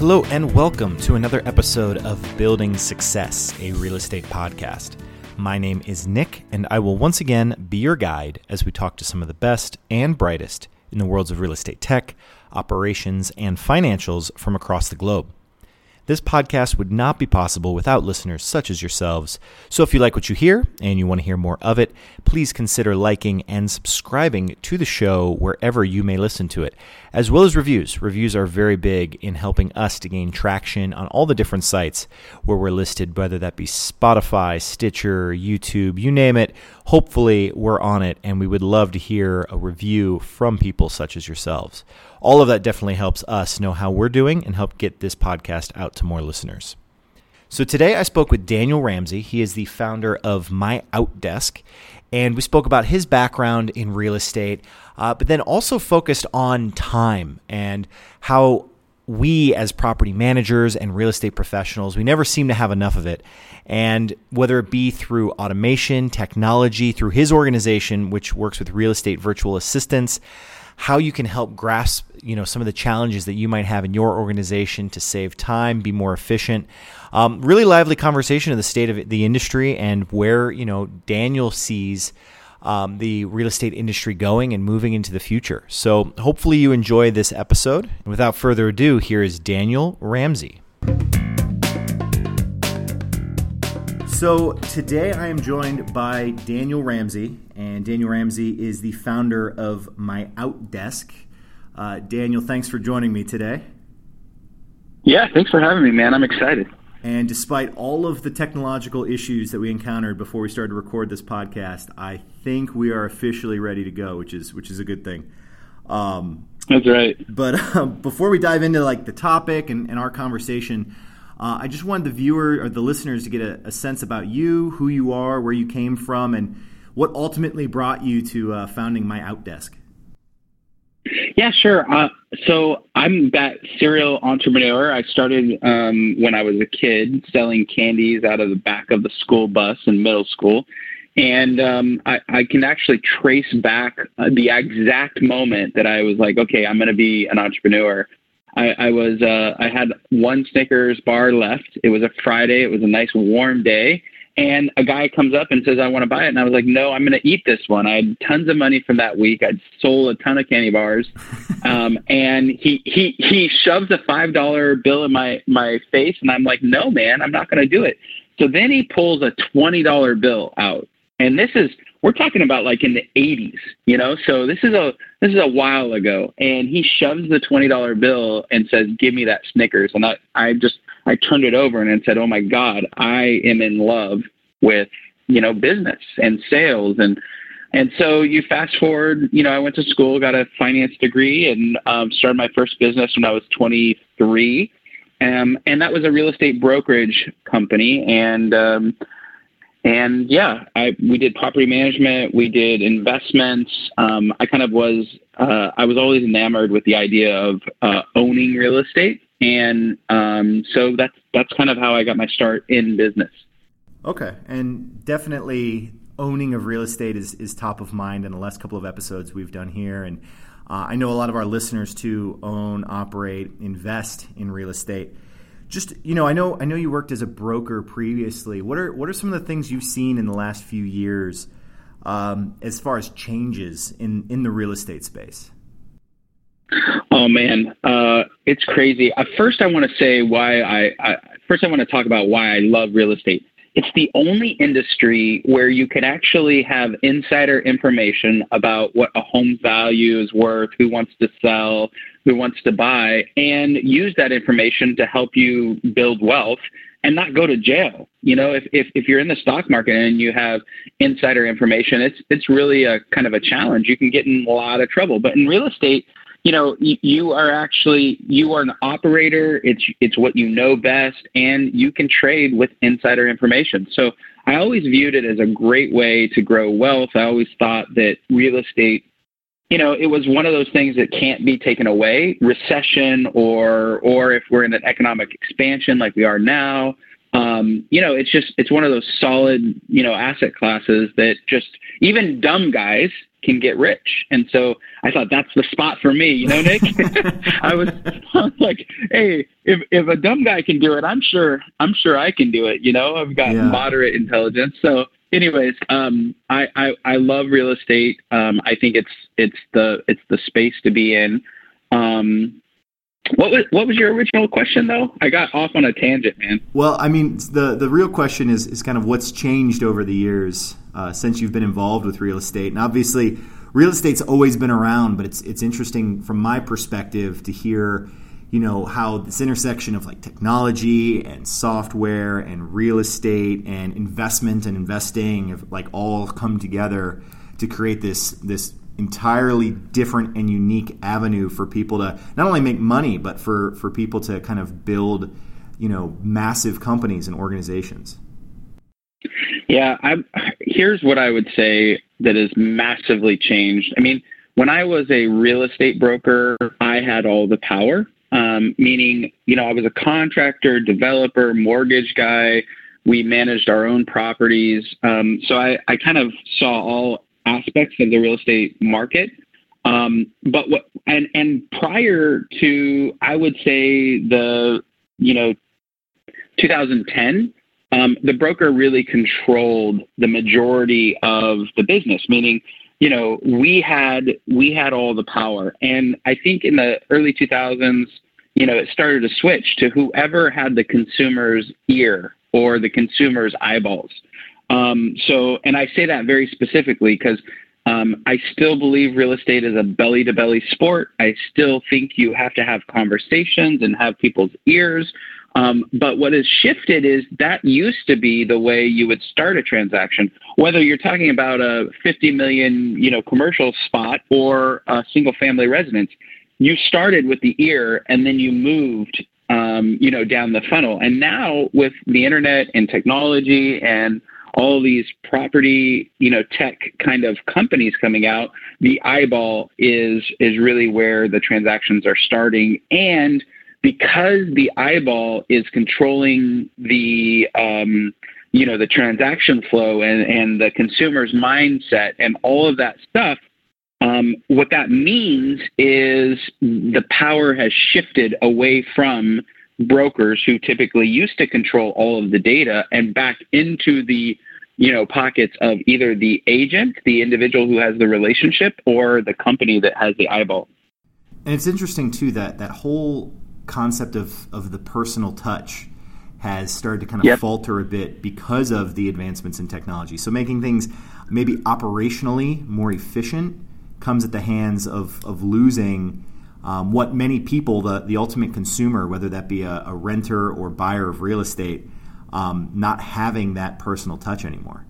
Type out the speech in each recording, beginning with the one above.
Hello, and welcome to another episode of Building Success, a real estate podcast. My name is Nick, and I will once again be your guide as we talk to some of the best and brightest in the worlds of real estate tech, operations, and financials from across the globe. This podcast would not be possible without listeners such as yourselves. So if you like what you hear and you want to hear more of it, please consider liking and subscribing to the show wherever you may listen to it, as well as reviews. Reviews are very big in helping us to gain traction on all the different sites where we're listed, whether that be Spotify, Stitcher, YouTube, you name it. Hopefully, we're on it, and we would love to hear a review from people such as yourselves all of that definitely helps us know how we're doing and help get this podcast out to more listeners. So today I spoke with Daniel Ramsey. He is the founder of My Outdesk, and we spoke about his background in real estate, uh, but then also focused on time and how we as property managers and real estate professionals we never seem to have enough of it and whether it be through automation technology through his organization which works with real estate virtual assistants how you can help grasp you know some of the challenges that you might have in your organization to save time, be more efficient. Um, really lively conversation of the state of the industry and where you know Daniel sees. Um, the real estate industry going and moving into the future. So, hopefully, you enjoy this episode. Without further ado, here is Daniel Ramsey. So today I am joined by Daniel Ramsey, and Daniel Ramsey is the founder of MyOutDesk. Uh, Daniel, thanks for joining me today. Yeah, thanks for having me, man. I'm excited. And despite all of the technological issues that we encountered before we started to record this podcast, I think we are officially ready to go, which is which is a good thing. Um, That's right. But uh, before we dive into like the topic and, and our conversation, uh, I just wanted the viewer or the listeners to get a, a, sense about you, who you are, where you came from, and what ultimately brought you to uh, founding MyOutDesk. Yeah, sure. Uh, so I'm that serial entrepreneur. I started um, when I was a kid selling candies out of the back of the school bus in middle school. And um, I, I, can actually trace back uh, the exact moment that I was like, okay, I'm going to be an entrepreneur. I, I was uh, I had one Snickers bar left. It was a Friday. It was a nice warm day, and a guy comes up and says, "I want to buy it." And I was like, "No, I'm going to eat this one." I had tons of money from that week. I'd sold a ton of candy bars, um, and he he he shoves a five dollar bill in my my face, and I'm like, "No, man, I'm not going to do it." So then he pulls a twenty dollar bill out, and this is we're talking about like in the 80s, you know. So this is a this is a while ago, and he shoves the twenty dollar bill and says, "Give me that Snickers." And I I just I turned it over and said, "Oh my God, I am in love with you know business and sales and." And so you fast forward, you know, I went to school, got a finance degree, and um, started my first business when I was 23. Um, and that was a real estate brokerage company. And um, and yeah, I, we did property management, we did investments. Um, I kind of was, uh, I was always enamored with the idea of uh, owning real estate, and um, so that's that's kind of how I got my start in business. Okay, and definitely owning of real estate is is top of mind in the last couple of episodes we've done here, and uh, I know a lot of our listeners too own, operate, invest in real estate just you know, I know I know you worked as a broker previously. What are what are some of the things you've seen in the last few years um, as far as changes in in the real estate space? Oh man, uh, it's crazy. Uh, first, I want to say why I, I first I want to talk about why I love real estate. It's the only industry where you can actually have insider information about what a home value is worth, who wants to sell, who wants to buy and use that information to help you build wealth and not go to jail. You know, if, if, if you're in the stock market and you have insider information, it's, it's really a kind of a challenge. You can get in a lot of trouble. But in real estate, you know, you, are actually, you are an operator. It's, it's what you know best and you can trade with insider information. So I always viewed it as a great way to grow wealth. I always thought that real estate you know, it was one of those things that can't be taken away. Recession, or or if we're in an economic expansion like we are now, um, you know, it's just it's one of those solid, you know, asset classes that just even dumb guys can get rich. And so I thought that's the spot for me, you know, Nick. I was, I was like, hey, if if a dumb guy can do it, I'm sure I'm sure I can do it. You know, I've got yeah. moderate intelligence. So, anyways, um, I, I I love real estate. Um, I think it's it's the it's the space to be in. Um, what was what was your original question though? I got off on a tangent, man. Well, I mean, the the real question is is kind of what's changed over the years uh, since you've been involved with real estate, and obviously, real estate's always been around, but it's it's interesting from my perspective to hear, you know, how this intersection of like technology and software and real estate and investment and investing have like all come together to create this this entirely different and unique avenue for people to not only make money but for for people to kind of build you know massive companies and organizations. Yeah i here's what i would say that has massively changed. I mean when i was a real estate broker i had all the power um, meaning you know i was a contractor developer mortgage guy. We managed our own properties. Um, so I, I kind of saw all aspects of the real estate market. Um, but what and and prior to I would say the you know 2010, um, the broker really controlled the majority of the business. Meaning, you know, we had we had all the power, and I think in the early 2000s, you know, it started to switch to whoever had the consumer's ear or the consumer's eyeballs. Um, so, and I say that very specifically because um, I still believe real estate is a belly to belly sport. I still think you have to have conversations and have people's ears. Um, but what has shifted is that used to be the way you would start a transaction, whether you're talking about a 50 million, you know, commercial spot or a single family residence. You started with the ear and then you moved, um, you know, down the funnel. And now with the internet and technology and all these property, you know, tech kind of companies coming out, the eyeball is is really where the transactions are starting. And because the eyeball is controlling the um, you know the transaction flow and, and the consumer's mindset and all of that stuff, um, what that means is the power has shifted away from brokers who typically used to control all of the data and back into the you know pockets of either the agent the individual who has the relationship or the company that has the eyeball and it's interesting too that that whole concept of of the personal touch has started to kind of yep. falter a bit because of the advancements in technology so making things maybe operationally more efficient comes at the hands of of losing um, what many people, the, the ultimate consumer, whether that be a, a renter or buyer of real estate, um, not having that personal touch anymore?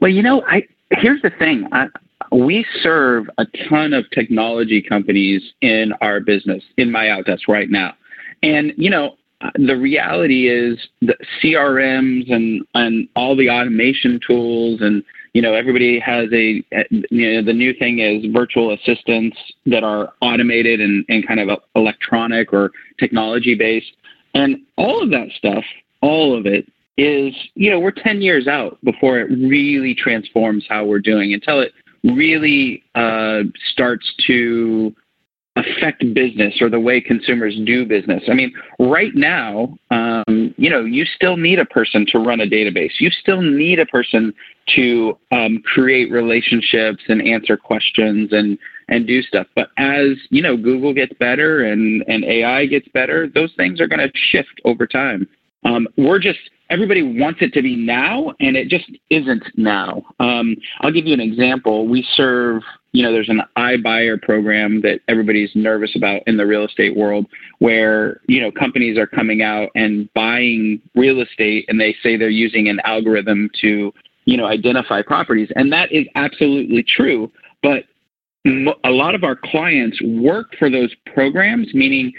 Well, you know, I here's the thing. I, we serve a ton of technology companies in our business in MyOutDesk right now, and you know, the reality is the CRMs and and all the automation tools and you know everybody has a you know the new thing is virtual assistants that are automated and, and kind of electronic or technology based. And all of that stuff all of it is you know we're 10 years out before it really transforms how we're doing until it really uh, starts to affect business or the way consumers do business. I mean, right now, um, you know, you still need a person to run a database. You still need a person to um, create relationships and answer questions and and do stuff. But as you know, Google gets better and and AI gets better, those things are going to shift over time. Um, we're just everybody wants it to be now, and it just isn't now. Um, I'll give you an example. We serve, you know, there's an iBuyer program that everybody's nervous about in the real estate world, where you know companies are coming out and buying real estate, and they say they're using an algorithm to, you know, identify properties, and that is absolutely true. But a lot of our clients work for those programs, meaning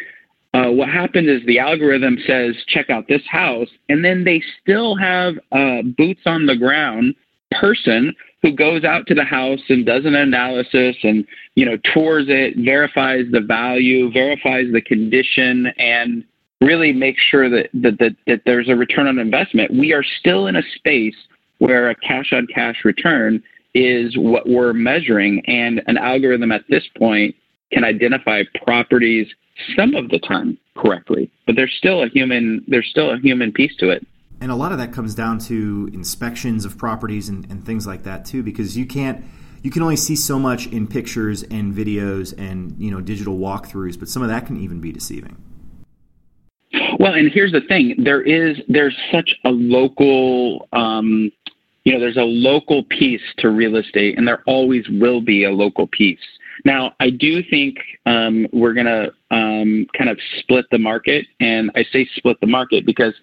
uh, what happened is the algorithm says check out this house and then they still have a boots on the ground person who goes out to the house and does an analysis and you know tours it verifies the value verifies the condition and really makes sure that that, that, that there's a return on investment we are still in a space where a cash on cash return is what we're measuring. And an algorithm at this point can identify properties some of the time correctly, but there's still a human there's still a human piece to it. And a lot of that comes down to inspections of properties and, and things like that too, because you can't you can only see so much in pictures and videos and you know digital walkthroughs, but some of that can even be deceiving. Well, and here's the thing: there is there's such a local, um, you know, there's a local piece to real estate, and there always will be a local piece. Now, I do think um, we're going to um, kind of split the market, and I say split the market because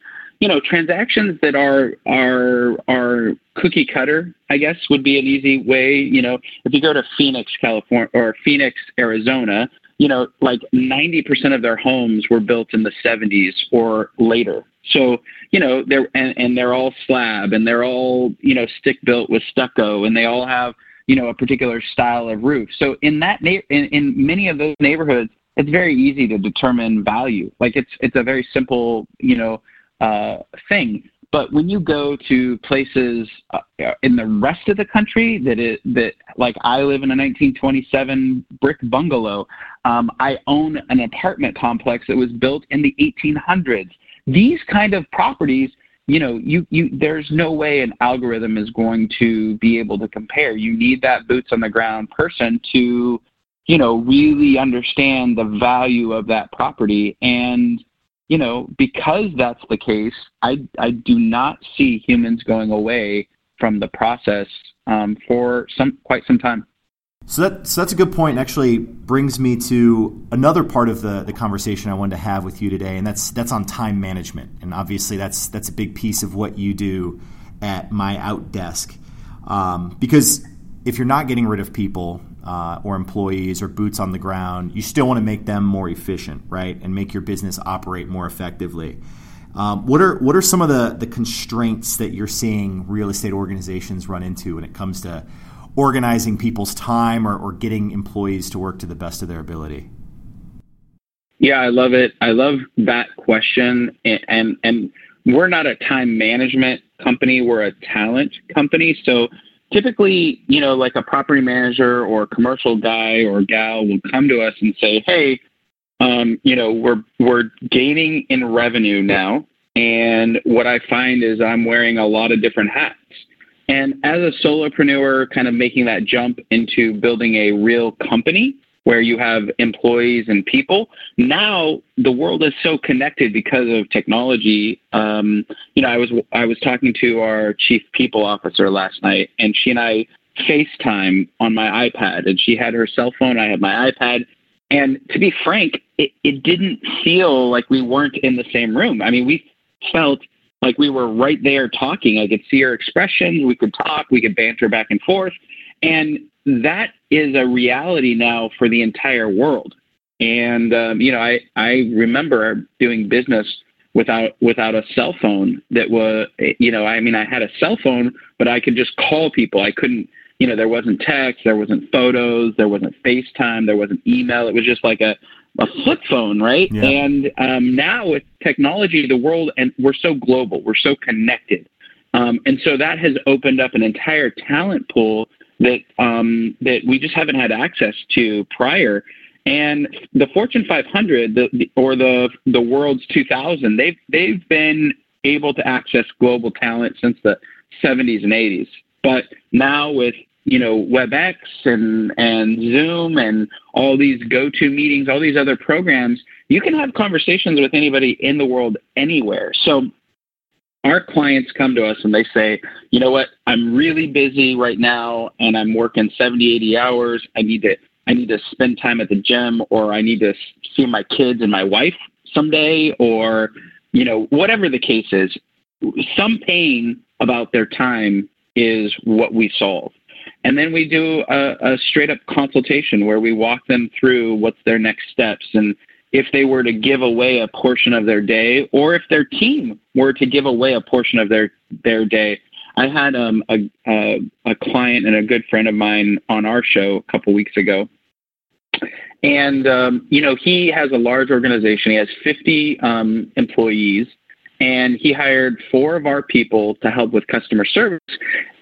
you know transactions that are are are cookie cutter, I guess, would be an easy way. You know, if you go to Phoenix, California, or Phoenix, Arizona, you know, like 90% of their homes were built in the 70s or later. So, you know, they're and, and they're all slab and they're all, you know, stick built with stucco and they all have, you know, a particular style of roof. So in that na- in, in many of those neighborhoods, it's very easy to determine value. Like it's it's a very simple, you know, uh, thing. But when you go to places uh, in the rest of the country that it, that like I live in a 1927 brick bungalow, um, I own an apartment complex that was built in the 1800s. These kind of properties, you know, you you there's no way an algorithm is going to be able to compare. You need that boots on the ground person to, you know, really understand the value of that property and you know, because that's the case, I, I do not see humans going away from the process um, for some quite some time. So, that, so that's a good point. Actually, brings me to another part of the, the conversation I wanted to have with you today, and that's that's on time management. And obviously, that's that's a big piece of what you do at MyOutDesk. Um, because if you're not getting rid of people, uh, or employees or boots on the ground, you still want to make them more efficient, right, and make your business operate more effectively. Um, what are what are some of the the constraints that you're seeing real estate organizations run into when it comes to organizing people's time or, or getting employees to work to the best of their ability? Yeah, I love it. I love that question, and and, and we're not a time management company; we're a talent company. So typically, you know, like a property manager or commercial guy or gal will come to us and say, "Hey, um, you know, we're we're gaining in revenue now, and what I find is I'm wearing a lot of different hats." And as a solopreneur, kind of making that jump into building a real company, where you have employees and people. Now the world is so connected because of technology. Um, you know, I was I was talking to our chief people officer last night, and she and I FaceTime on my iPad, and she had her cell phone. I had my iPad, and to be frank, it, it didn't feel like we weren't in the same room. I mean, we felt like we were right there talking. I could see her expressions. We could talk. We could banter back and forth. And that is a reality now for the entire world. And um, you know, I I remember doing business without without a cell phone. That was you know, I mean, I had a cell phone, but I could just call people. I couldn't. You know, there wasn't text, there wasn't photos, there wasn't FaceTime, there wasn't email. It was just like a a flip phone, right? Yeah. And um, now with technology, the world and we're so global, we're so connected, um, and so that has opened up an entire talent pool that um, that we just haven't had access to prior. And the Fortune 500, the, or the the world's 2000, they've they've been able to access global talent since the 70s and 80s. But now with you know WebEx and and Zoom and all these go-to meetings, all these other programs, you can have conversations with anybody in the world anywhere. So our clients come to us and they say, you know what, I'm really busy right now and I'm working 70, 80 hours. I need to I need to spend time at the gym or I need to see my kids and my wife someday or you know whatever the case is. Some pain about their time is what we solve. And then we do a, a straight up consultation where we walk them through what's their next steps and if they were to give away a portion of their day or if their team were to give away a portion of their their day. I had um, a, a, a client and a good friend of mine on our show a couple weeks ago. And um, you know he has a large organization. He has 50 um, employees and he hired four of our people to help with customer service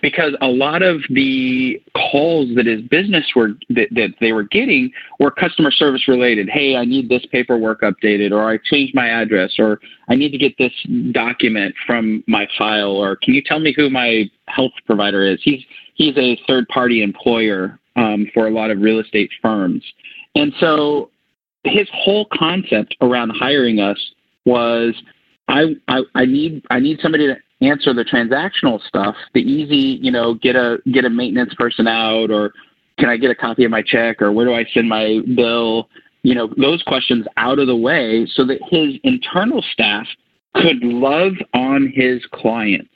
because a lot of the calls that his business were that, that they were getting were customer service related. Hey, I need this paperwork updated, or I changed my address, or I need to get this document from my file, or can you tell me who my health provider is? He's he's a third party employer um, for a lot of real estate firms, and so his whole concept around hiring us was I, I, I need I need somebody to answer the transactional stuff, the easy, you know, get a get a maintenance person out or can I get a copy of my check or where do I send my bill? You know, those questions out of the way so that his internal staff could love on his clients.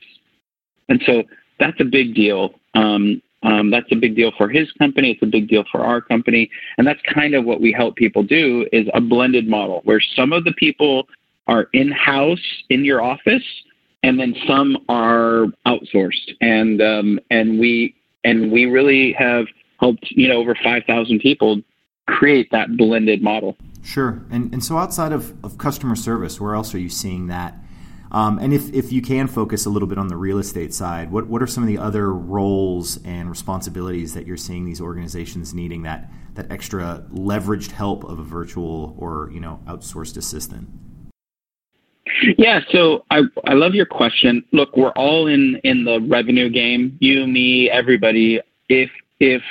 And so that's a big deal. Um, um, that's a big deal for his company. It's a big deal for our company. And that's kind of what we help people do is a blended model where some of the people are in-house in your office and then some are outsourced. And, um, and we, and we really have helped, you know, over 5,000 people create that blended model. Sure. And, and so outside of, of customer service, where else are you seeing that um, and if, if you can focus a little bit on the real estate side, what, what are some of the other roles and responsibilities that you're seeing these organizations needing that, that extra leveraged help of a virtual or you know outsourced assistant? Yeah, so I I love your question. Look, we're all in in the revenue game. You, me, everybody. If if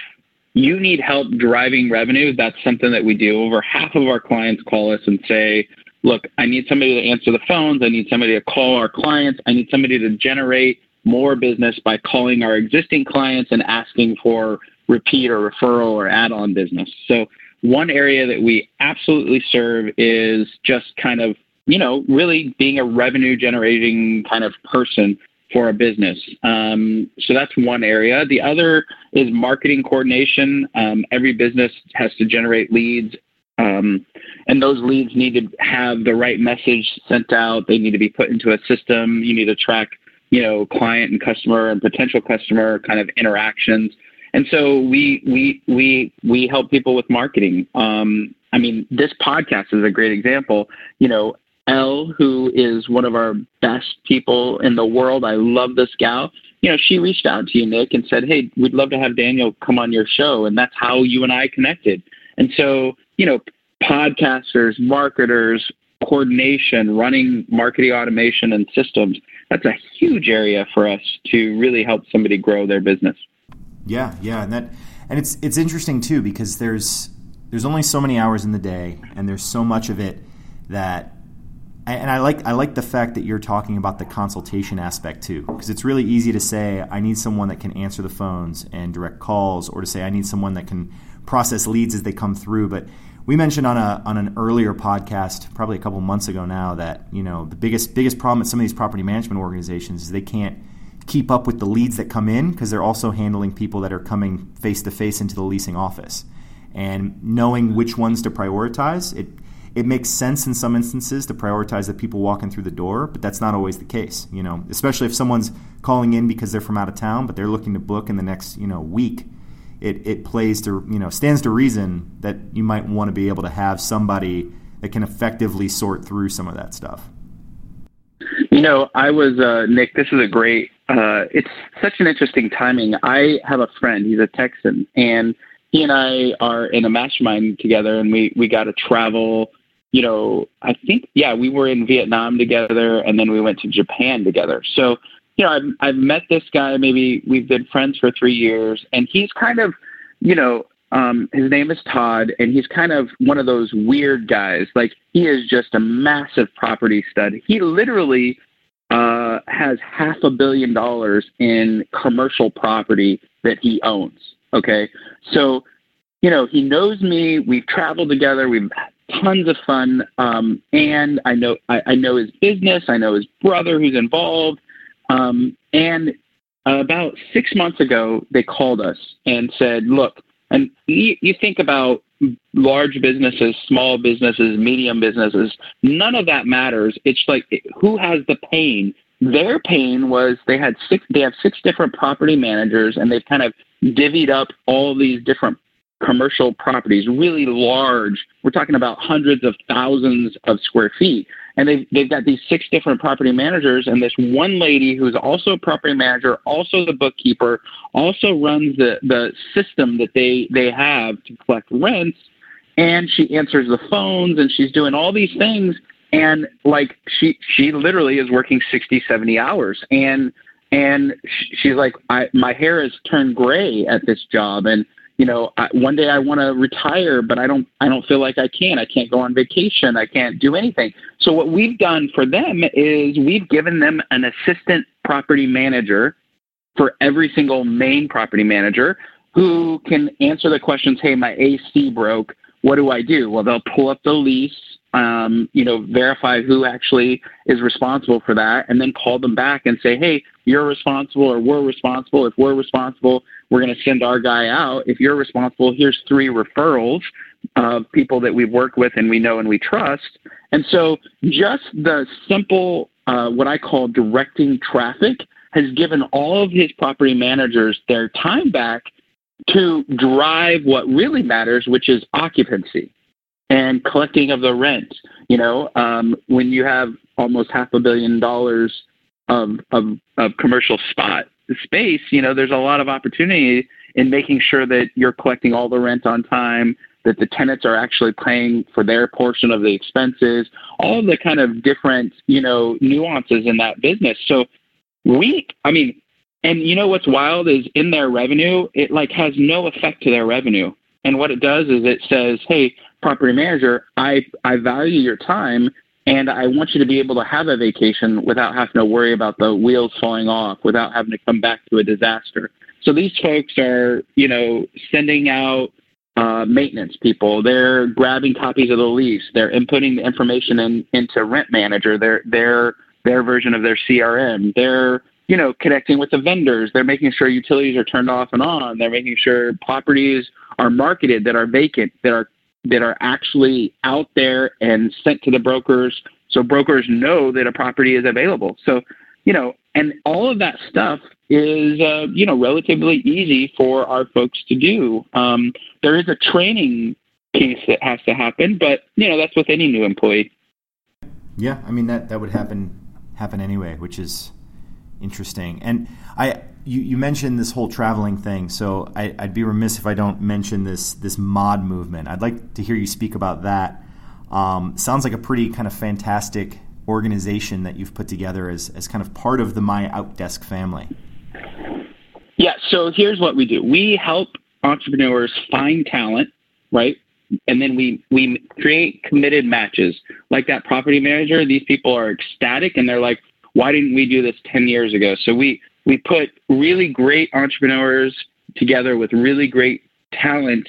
you need help driving revenue, that's something that we do. Over half of our clients call us and say, look, I need somebody to answer the phones. I need somebody to call our clients. I need somebody to generate more business by calling our existing clients and asking for repeat or referral or add on business. So, one area that we absolutely serve is just kind of, you know, really being a revenue generating kind of person for a business. Um, so that's one area. The other is marketing coordination. Um, every business has to generate leads um, and those leads need to have the right message sent out. They need to be put into a system. You need to track, you know, client and customer and potential customer kind of interactions. And so we we we we help people with marketing. Um, I mean, this podcast is a great example. You know, Elle, who is one of our best people in the world, I love this gal. You know, she reached out to you, Nick, and said, "Hey, we'd love to have Daniel come on your show," and that's how you and I connected. And so you know, podcasters, marketers, coordination, running marketing automation and systems. That's a huge area for us to really help somebody grow their business. Yeah, yeah, and that and it's it's interesting too because there's there's only so many hours in the day and there's so much of it that and I like I like the fact that you're talking about the consultation aspect too because it's really easy to say I need someone that can answer the phones and direct calls or to say I need someone that can process leads as they come through. But we mentioned on a on an earlier podcast, probably a couple months ago now, that you know the biggest biggest problem at some of these property management organizations is they can't keep up with the leads that come in because they're also handling people that are coming face to face into the leasing office. And knowing which ones to prioritize, it it makes sense in some instances to prioritize the people walking through the door, but that's not always the case. You know, especially if someone's calling in because they're from out of town, but they're looking to book in the next you know week it, it plays to you know stands to reason that you might want to be able to have somebody that can effectively sort through some of that stuff. You know, I was uh, Nick. This is a great. Uh, it's such an interesting timing. I have a friend. He's a Texan, and he and I are in a mastermind together, and we we got to travel. You know, I think yeah, we were in Vietnam together, and then we went to Japan together. So you know, I've, I've met this guy. Maybe we've been friends for three years, and he's kind of, you know, um, his name is Todd, and he's kind of one of those weird guys. Like he is just a massive property stud. He literally uh, has half a billion dollars in commercial property that he owns. Okay, so you know he knows me. We've traveled together. We've had tons of fun, um, and I know I, I know his business. I know his brother who's involved. Um, and about six months ago, they called us and said, look, and you, you think about large businesses, small businesses, medium businesses, none of that matters. It's like who has the pain? Their pain was they had six they have six different property managers and they've kind of divvied up all these different commercial properties, really large. We're talking about hundreds of thousands of square feet. and they've they've got these six different property managers, and this one lady who's also a property manager, also the bookkeeper, also runs the the system that they they have to collect rents, and she answers the phones, and she's doing all these things, and like she she literally is working 60, 70 hours, and and she's like, I my hair has turned gray at this job, and you know, I, one day I want to retire, but I don't, I don't feel like I can. I can't go on vacation. I can't do anything. So what we've done for them is we've given them an assistant property manager for every single main property manager who can answer the questions. Hey, my AC broke. What do I do? Well, they'll pull up the lease, um, you know, verify who actually is responsible for that, and then call them back and say, hey, you're responsible or we're responsible. If we're responsible, we're going to send our guy out. If you're responsible, here's three referrals of people that we've worked with and we know and we trust. And so just the simple, uh, what I call directing traffic, has given all of his property managers their time back to drive what really matters, which is occupancy and collecting of the rent. You know, um, when you have almost half a billion dollars of, of, of commercial spot space, you know, there's a lot of opportunity in making sure that you're collecting all the rent on time, that the tenants are actually paying for their portion of the expenses, all of the kind of different, you know, nuances in that business. So we, I mean, and you know what's wild is in their revenue, it like has no effect to their revenue. And what it does is it says, hey, property manager, I, I value your time and I want you to be able to have a vacation without having to worry about the wheels falling off, without having to come back to a disaster. So these folks are, you know, sending out uh, maintenance people. They're grabbing copies of the lease. They're inputting the information in, into Rent Manager, their their their version of their CRM. They're you know connecting with the vendors. They're making sure utilities are turned off and on. They're making sure properties are marketed that are vacant, that are that are actually out there and sent to the brokers so brokers know that a property is available. So, you know, and all of that stuff is, uh, you know, relatively easy for our folks to do. Um, there is a training piece that has to happen, but, you know, that's with any new employee. Yeah, I mean, that, that would happen happen anyway, which is interesting. And I, you, you mentioned this whole traveling thing, so I, would be remiss if I don't mention this this mod movement. I'd like to hear you speak about that. Um, sounds like a pretty kind of fantastic organization that you've put together as, as kind of part of the MyOutDesk family. Yeah, so here's what we do. We help entrepreneurs find talent, right? And then we, we create committed matches. Like that property manager, these people are ecstatic and they're like, why didn't we do this 10 years ago? So we, we put really great entrepreneurs together with really great talent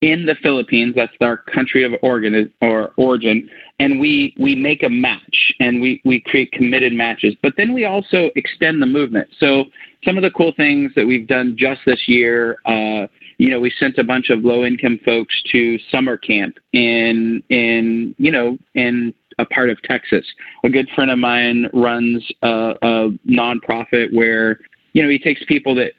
in the Philippines. That's our country of origin or origin, and we we make a match and we we create committed matches. But then we also extend the movement. So some of the cool things that we've done just this year. Uh, you know, we sent a bunch of low income folks to summer camp in in you know in a part of Texas. A good friend of mine runs a, a nonprofit where you know he takes people that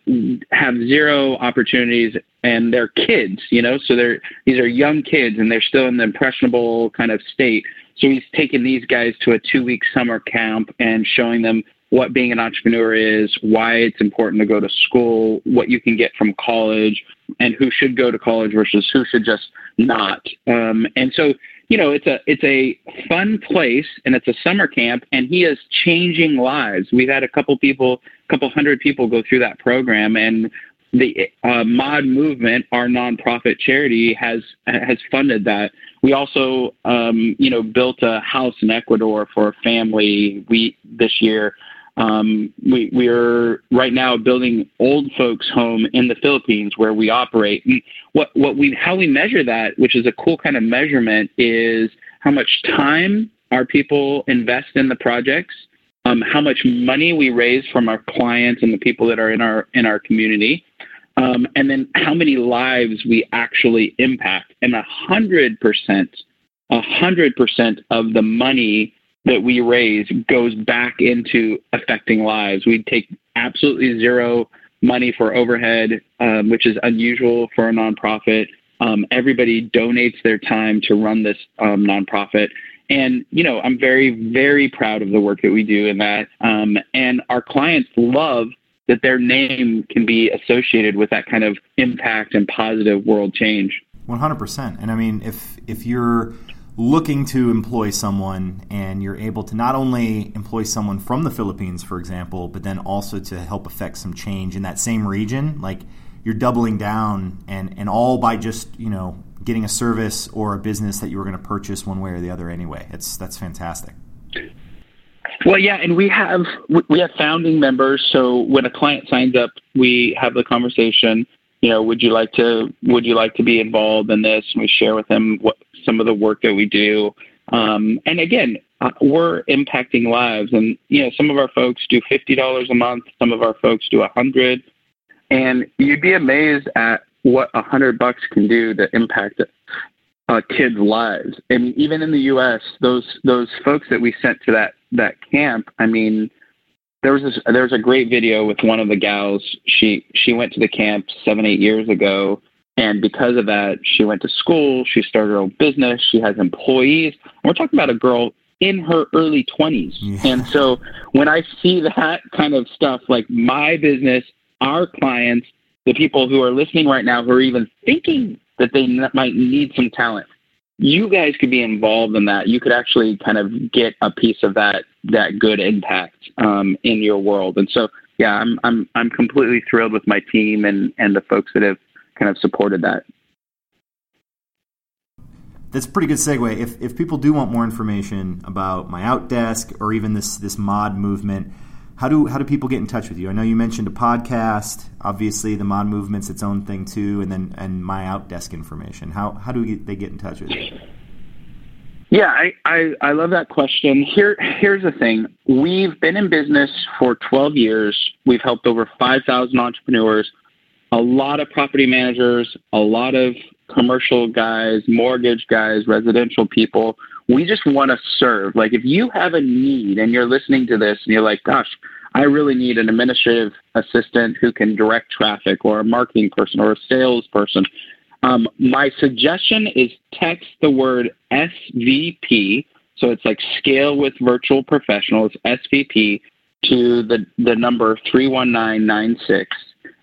have zero opportunities and they're kids, you know, so they're these are young kids and they're still in the impressionable kind of state. So he's taking these guys to a two week summer camp and showing them what being an entrepreneur is, why it's important to go to school, what you can get from college, and who should go to college versus who should just not. Um, and so you know, it's a it's a fun place and it's a summer camp, and he is changing lives. We've had a couple people, a couple hundred people go through that program, and the uh, Mod Movement, our nonprofit charity, has has funded that. We also, um, you know, built a house in Ecuador for a family. We this year um, we, we are right now building old folks home in the Philippines where we operate. What, what we, how we measure that, which is a cool kind of measurement, is how much time our people invest in the projects, um, how much money we raise from our clients and the people that are in our in our community, um, and then how many lives we actually impact. And a hundred percent, a hundred percent of the money that we raise goes back into affecting lives. We take absolutely zero money for overhead, um, which is unusual for a nonprofit. Um, everybody donates their time to run this um, nonprofit, And, you know, I'm very, very proud of the work that we do in that. Um, and our clients love that their name can be associated with that kind of impact and positive world change. 100%. And I mean, if, if you're looking to employ someone and you're able to not only employ someone from the Philippines, for example, but then also to help affect some change in that same region, like you're doubling down and, and all by just, you know, getting a service or a business that you were going to purchase one way or the other anyway. It's that's fantastic. Well, yeah, and we have we have founding members. So when a client signs up, we have the conversation. You know, would you like to would you like to be involved in this? And we share with them what some of the work that we do. Um, and again, uh, we're impacting lives. And you know, some of our folks do fifty dollars a month. Some of our folks do a hundred. And you'd be amazed at what a hundred bucks can do to impact kids' lives. I mean, even in the U.S., those those folks that we sent to that that camp, I mean, there was this, there was a great video with one of the gals. She she went to the camp seven eight years ago, and because of that, she went to school. She started her own business. She has employees. We're talking about a girl in her early 20s. Yeah. And so when I see that kind of stuff, like my business, our clients, the people who are listening right now who are even thinking that they might need some talent, you guys could be involved in that. You could actually kind of get a piece of that that good impact um, in your world. And so, yeah, I'm I'm I'm completely thrilled with my team and and the folks that have kind of supported that. That's a pretty good segue. If if people do want more information about MyOutDesk or even this this mod movement, how do how do people get in touch with you? I know you mentioned a podcast. Obviously, the mod movement's its own thing too, and then and MyOutDesk information. How how do they get in touch with you? Yeah, I, I, I love that question. Here here's the thing. We've been in business for 12 years. We've helped over 5,000 entrepreneurs, a lot of property managers, a lot of commercial guys, mortgage guys, residential people we just want to serve. Like if you have a need and you're listening to this and you're like, gosh, I really need an administrative assistant who can direct traffic or a marketing person or a salesperson. Um, my suggestion is text the word SVP. So it's like scale with virtual professionals, SVP, to the, the number 31996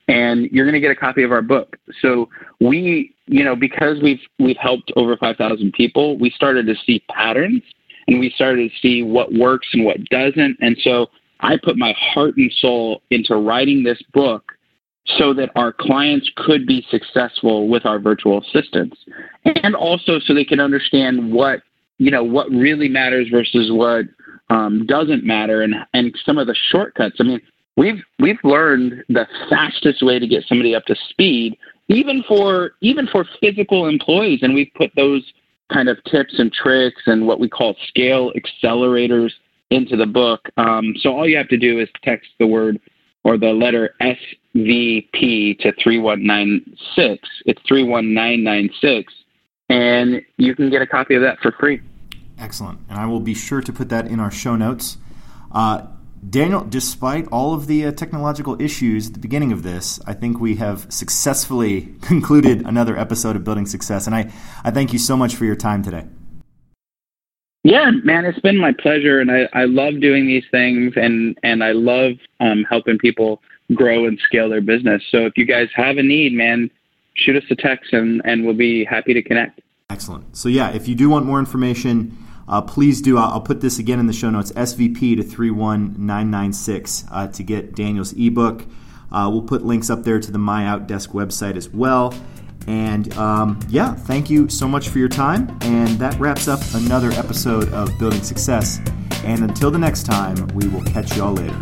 and you're going to get a copy of our book. So we, you know, because we've we've helped over 5,000 people, we started to see patterns and we started to see what works and what doesn't. And so I put my heart and soul into writing this book so that our clients could be successful with our virtual assistants and also so they can understand what you know what really matters versus what um, doesn't matter and and some of the shortcuts i mean we've we've learned the fastest way to get somebody up to speed, even for even for physical employees, and we've put those kind of tips and tricks and what we call scale accelerators into the book. Um, so all you have to do is text the word or the letter SVP to 3196. It's 31996, and you can get a copy of that for free. Excellent. And I will be sure to put that in our show notes. Uh, Daniel, despite all of the uh, technological issues at the beginning of this, I think we have successfully concluded another episode of Building Success. And I, I thank you so much for your time today. Yeah, man, it's been my pleasure. And I, I love doing these things and, and I love um, helping people grow and scale their business. So if you guys have a need, man, shoot us a text and, and we'll be happy to connect. Excellent. So, yeah, if you do want more information, uh, please do. I'll, I'll, put this again in the show notes SVP to 31996 uh, to get Daniel's ebook. Uh, we'll put links up there to the MyOutDesk website as well. And um, yeah, thank you so much for your time. And that wraps up another episode of Building Success. And until the next time, we will catch you all later.